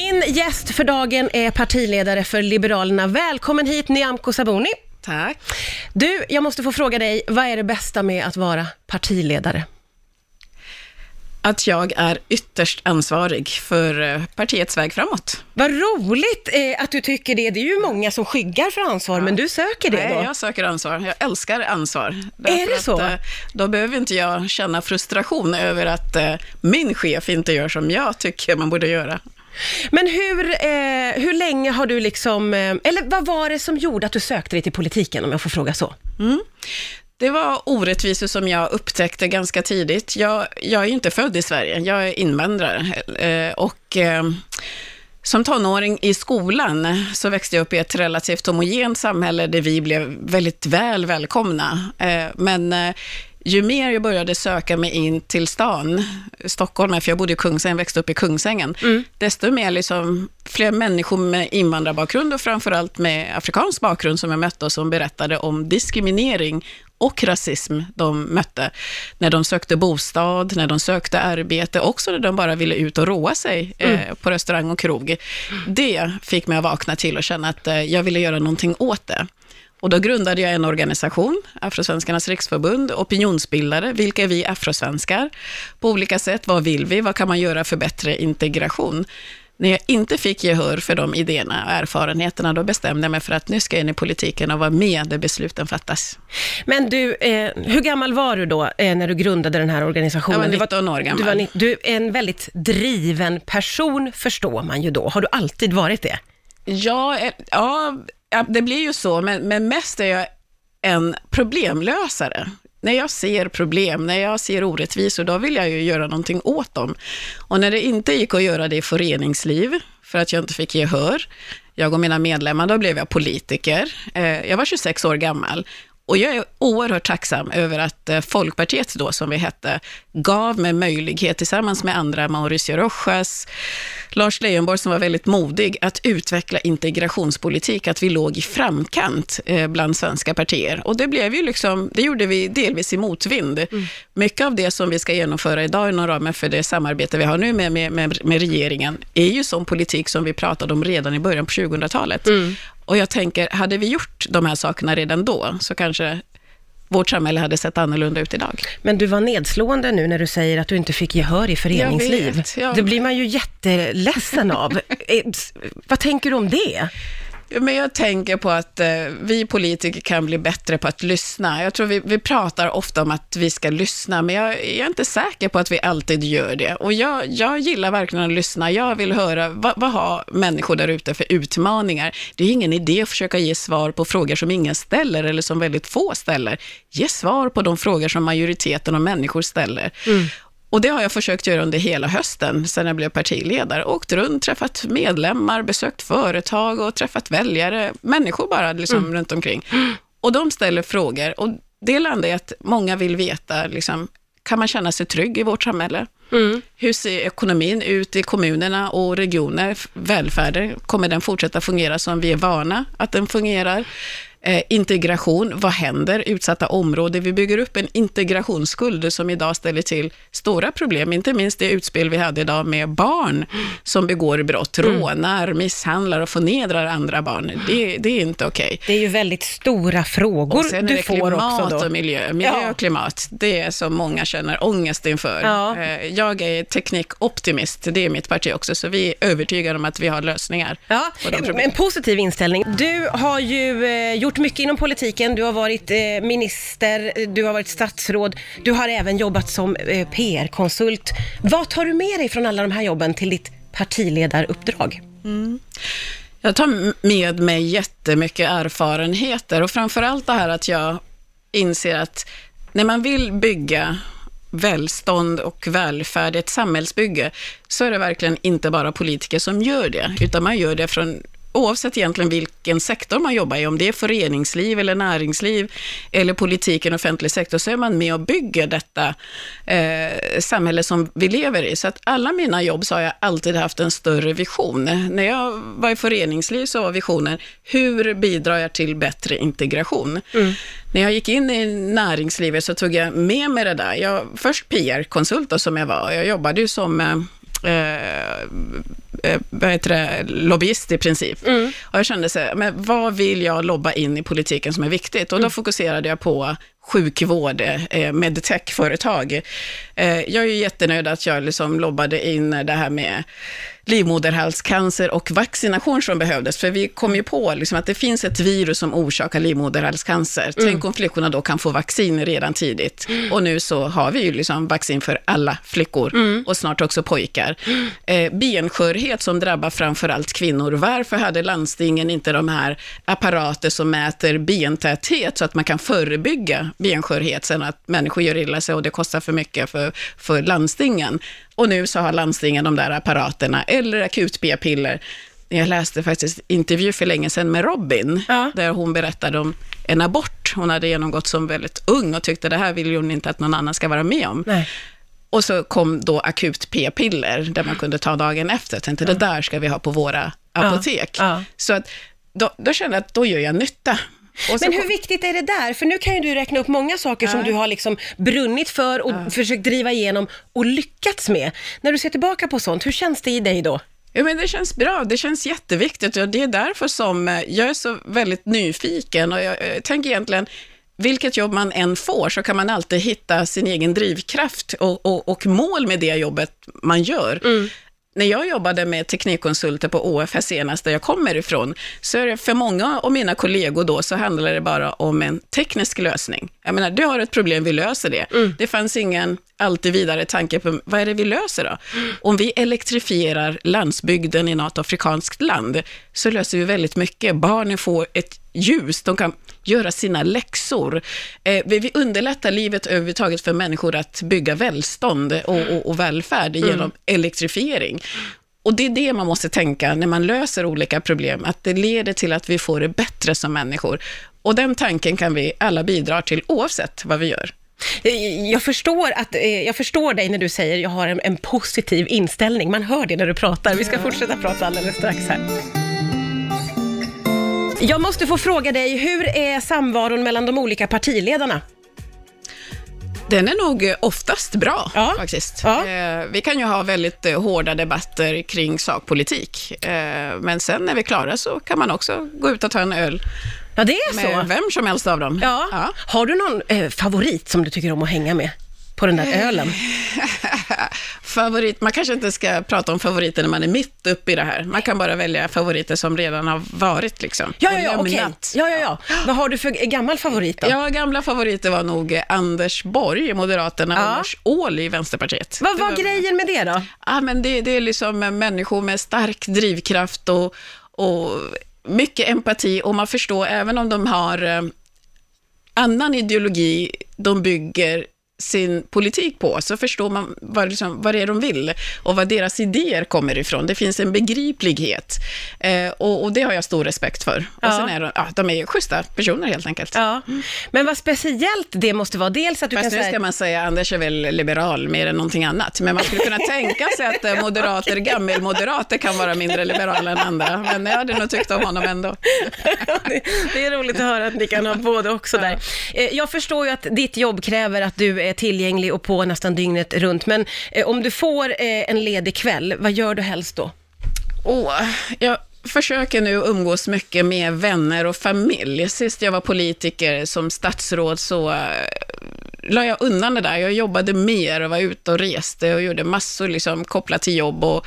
Min gäst för dagen är partiledare för Liberalerna. Välkommen hit Nyamko Sabuni. Tack. Du, jag måste få fråga dig, vad är det bästa med att vara partiledare? Att jag är ytterst ansvarig för eh, partiets väg framåt. Vad roligt eh, att du tycker det. Det är ju många som skyggar för ansvar, men du söker det Nej, då? jag söker ansvar. Jag älskar ansvar. Är det att, så? eh, Då behöver inte jag känna frustration över att min chef inte gör som jag tycker man borde göra. Men hur, eh, hur länge har du liksom, eh, eller vad var det som gjorde att du sökte dig till politiken, om jag får fråga så? Mm. Det var orättvisor som jag upptäckte ganska tidigt. Jag, jag är ju inte född i Sverige, jag är invandrare. Eh, och eh, som tonåring i skolan så växte jag upp i ett relativt homogent samhälle där vi blev väldigt väl välkomna. Eh, men eh, ju mer jag började söka mig in till stan, Stockholm, för jag bodde i Kungsängen, växte upp i Kungsängen, desto mer liksom, fler människor med invandrarbakgrund och framförallt med afrikansk bakgrund som jag mötte och som berättade om diskriminering och rasism de mötte när de sökte bostad, när de sökte arbete, också när de bara ville ut och roa sig eh, på restaurang och krog. Det fick mig att vakna till och känna att eh, jag ville göra någonting åt det. Och då grundade jag en organisation, Afrosvenskarnas riksförbund, opinionsbildare, vilka är vi afrosvenskar? På olika sätt, vad vill vi? Vad kan man göra för bättre integration? När jag inte fick gehör för de idéerna och erfarenheterna, då bestämde jag mig för att nu ska jag in i politiken och vara med där besluten fattas. Men du, eh, hur gammal var du då eh, när du grundade den här organisationen? Jag var Du 19 år gammal. Du, var, du är en väldigt driven person, förstår man ju då. Har du alltid varit det? Eh, ja, ja, det blir ju så, men, men mest är jag en problemlösare. När jag ser problem, när jag ser orättvisor, då vill jag ju göra någonting åt dem. Och när det inte gick att göra det i föreningsliv, för att jag inte fick gehör, jag och mina medlemmar, då blev jag politiker. Eh, jag var 26 år gammal. Och jag är oerhört tacksam över att eh, Folkpartiet då, som vi hette, gav mig möjlighet tillsammans med andra, Mauricio Rojas, Lars Leijonborg som var väldigt modig, att utveckla integrationspolitik, att vi låg i framkant eh, bland svenska partier. Och det blev ju liksom, det gjorde vi delvis i motvind. Mycket av det som vi ska genomföra idag inom ramen för det samarbete vi har nu med, med, med, med regeringen, är ju sån politik som vi pratade om redan i början på 2000-talet. Och jag tänker, hade vi gjort de här sakerna redan då, så kanske vårt samhälle hade sett annorlunda ut idag. Men du var nedslående nu när du säger att du inte fick gehör i föreningsliv. vet, ja. Det blir man ju jätteledsen av. Eh, Vad tänker du om det? Men jag tänker på att eh, vi politiker kan bli bättre på att lyssna. Jag tror vi, vi pratar ofta om att vi ska lyssna, men jag, jag är inte säker på att vi alltid gör det. Och jag, jag gillar verkligen att lyssna. Jag vill höra, vad, vad har människor där ute för utmaningar? Det är ingen idé att försöka ge svar på frågor som ingen ställer, eller som väldigt få ställer. Ge svar på de frågor som majoriteten av människor ställer. Mm. Och det har jag försökt göra under hela hösten, sedan jag blev partiledare. Åkt runt, träffat medlemmar, besökt företag och träffat väljare, människor bara liksom runt omkring. Och de ställer frågor och det landar i att många vill veta, liksom, kan man känna sig trygg i vårt samhälle? Hur ser ekonomin ut i kommunerna och regioner? Välfärden, kommer den fortsätta fungera som vi är vana att den fungerar? Eh, integration, vad händer? Utsatta områden. Vi bygger upp en integrationsskuld som idag ställer till stora problem, inte minst det utspel vi hade idag med barn som begår brott, rånar, misshandlar och förnedrar andra barn. Det, det är inte okej. Det är ju väldigt stora frågor Och sen är du det får klimat också då. och miljö. Miljö och klimat, det är som många känner ångest inför. Ja. Eh, Jag är teknikoptimist, det är mitt parti också, så vi är övertygade om att vi har lösningar Ja, en positiv inställning. Du har ju eh, gjort mycket inom politiken. Du har varit eh, minister, eh, du har varit statsråd, du har även jobbat som eh, PR-konsult. Vad tar du med dig från alla de här jobben till ditt partiledaruppdrag? Jag tar med mig jättemycket erfarenheter och framförallt det här att jag inser att när man vill bygga välstånd och välfärd, ett samhällsbygge, så är det verkligen inte bara politiker som gör det, utan man gör det från oavsett egentligen vilken sektor man jobbar i, om det är föreningsliv eller näringsliv eller politiken, offentlig sektor, så är man med och bygger detta eh, samhälle som vi lever i. Så att alla mina jobb så har jag alltid haft en större vision. När jag var i föreningsliv så var visionen, hur bidrar jag till bättre integration? När jag gick in i näringslivet så tog jag med mig det där. Jag, först PR-konsult som jag var. Jag jobbade ju som eh, eh, eh, vad heter det, lobbyist i princip. Och jag kände så här, men vad vill jag lobba in i politiken som är viktigt? Och då fokuserade jag på sjukvård, eh, medtech-företag. Eh, jag är ju jättenöjd att jag liksom lobbade in det här med livmoderhalscancer och vaccination som behövdes, för vi kom ju på liksom att det finns ett virus som orsakar livmoderhalscancer. Mm. Tänk om flickorna då kan få vaccin redan tidigt. Mm. Och nu så har vi ju liksom vaccin för alla flickor mm. och snart också pojkar. Eh, benskörhet som drabbar framförallt kvinnor. Varför hade landstingen inte de här apparater som mäter bentäthet så att man kan förebygga benskörhet sen att människor gör illa sig och det kostar för mycket för, för landstingen? Och nu så har landstingen de där apparaterna, eller akut p-piller. Jag läste faktiskt intervju för länge sedan med Robin, ja. där hon berättade om en abort hon hade genomgått som väldigt ung och tyckte det här vill hon inte att någon annan ska vara med om. Nej. Och så kom då akut p-piller, där man kunde ta dagen efter. Jag tänkte, ja. det där ska vi ha på våra apotek. Ja. Så att, då, då kände jag att då gör jag nytta. Men hur viktigt är det där? För nu kan ju du räkna upp många saker ja. som du har liksom brunnit för och ja. försökt driva igenom och lyckats med. När du ser tillbaka på sånt, hur känns det i dig då? Ja, men det känns bra, det känns jätteviktigt och det är därför som eh, jag är så väldigt nyfiken och jag, jag tänker egentligen, vilket jobb man än får så kan man alltid hitta sin egen drivkraft och, och, och mål med det jobbet man gör. Mm när jag jobbade med teknikkonsulter på OFS här senast, där jag kommer ifrån, så är det för många av mina kollegor då, så handlar det bara om en teknisk lösning. Jag menar, du har ett problem, vi löser det. Mm. Det fanns ingen alltid vidare tanke på, vad är det vi löser då? Mm. Om vi elektrifierar landsbygden i något afrikanskt land, så löser vi väldigt mycket. Barnen får ett ljus, de kan göra sina läxor. Eh, vi underlättar livet överhuvudtaget för människor att bygga välstånd och, och, och välfärd mm. genom elektrifiering. Och det är det man måste tänka när man löser olika problem, att det leder till att vi får det bättre som människor. Och den tanken kan vi alla bidra till oavsett vad vi gör. Eh, jag förstår, att, eh, jag förstår dig när du säger att jag har en, en positiv inställning. Man hör det när du pratar. Vi ska fortsätta prata alldeles strax här. Jag måste få fråga dig, hur är samvaron mellan de olika partiledarna? Den är nog oftast bra ja. faktiskt. Ja. Eh, vi kan ju ha väldigt eh, hårda debatter kring sakpolitik, eh, men sen när vi är klara så kan man också gå ut och ta en öl Ja, det är med så. vem som helst av dem. Ja. ja. Har du någon eh, favorit som du tycker om att hänga med? På den där ölen? Favorit, man kanske inte ska prata om favoriter när man är mitt uppe i det här. Man kan bara välja favoriter som redan har varit liksom. Ja, ja, ja, okej. Okay. Ja, ja, ja. Vad har du för gammal favorit då? Ja, gamla favoriter var nog Anders Borg i Moderaterna ja. och Lars Ohly i Vänsterpartiet. Vad var, var grejen med det då? Ja, men det, det är liksom människor med stark drivkraft och, och mycket empati och man förstår, även om de har eh, annan ideologi, de bygger sin politik på, så förstår man vad, liksom, vad det är de vill och vad deras idéer kommer ifrån. Det finns en begriplighet eh, och, och, det har jag stor respekt för. Ja. Och sen är de, ja, de är schyssta personer helt enkelt. Ja. Men vad speciellt det måste vara, dels att du Fast kan nu ska man säga, Anders är väl liberal mer än någonting annat, men man skulle kunna tänka sig att eh, moderater, gammelmoderater kan vara mindre liberala än andra, men jag hade nog tyckt om honom ändå. det är roligt att höra att ni kan ha både också där. Eh, jag förstår ju att ditt jobb kräver att du är tillgänglig och på nästan dygnet runt. Men eh, om du får eh, en ledig kväll, vad gör du helst då? Oh, jag försöker nu umgås mycket med vänner och familj. Sist jag var politiker som statsråd så eh, la jag undan det där. Jag jobbade mer och var ute och reste och gjorde massor liksom, kopplat till jobb och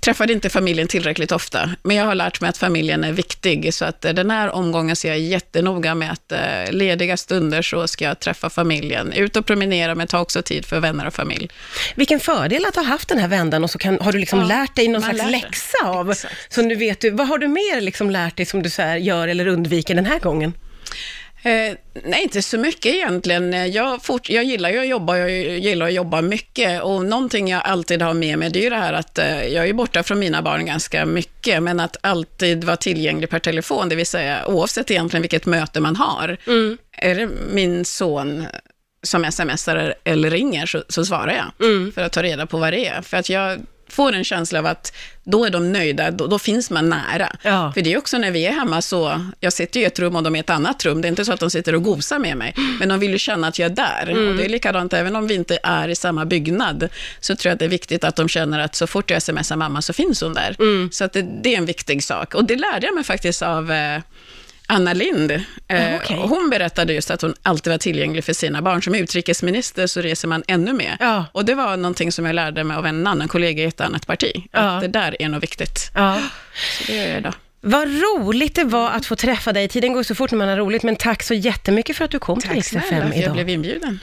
träffade inte familjen tillräckligt ofta, men jag har lärt mig att familjen är viktig, så att eh, den här omgången så är jag jättenoga med att eh, lediga stunder så ska jag träffa familjen, ut och promenera, men ta också tid för vänner och familj. Vilken fördel att ha haft den här vändan och så kan, har du liksom ja, lärt dig någon slags läxa av, Exakt. så nu vet du, vad har du mer liksom lärt dig som du så gör eller undviker den här gången? Eh, nej, inte så mycket egentligen. Jag, fort, jag gillar ju att jobba, jag gillar att jobba mycket och någonting jag alltid har med mig, det är ju det här att eh, jag är borta från mina barn ganska mycket, men att alltid vara tillgänglig per telefon, det vill säga oavsett egentligen vilket möte man har. Mm. Är det min son som smsar eller ringer så, så svarar jag, mm. för att ta reda på vad det är. För att jag får en känsla av att då är de nöjda, då, då finns man nära. Ja. För det är också när vi är hemma så, jag sitter i ett rum och de är i ett annat rum, det är inte så att de sitter och gosar med mig, men de vill ju känna att jag är där. Mm. Och det är likadant, även om vi inte är i samma byggnad, så tror jag att det är viktigt att de känner att så fort jag smsar mamma så finns hon där. Mm. Så att det, det är en viktig sak. Och det lärde jag mig faktiskt av eh, Anna Lind. Eh, Ja, okej. Hon berättade just att hon alltid var tillgänglig för sina barn. Som utrikesminister så reser man ännu mer. Ja. Och det var någonting som jag lärde mig av en annan kollega i ett annat parti. Ja. Att det där är nog viktigt. Ja. Så det gör jag idag. Vad roligt det var att få träffa dig. Tiden går så fort när man har roligt, men tack så jättemycket för att du kom till Tack Rix snälla FM för jag idag. blev inbjuden.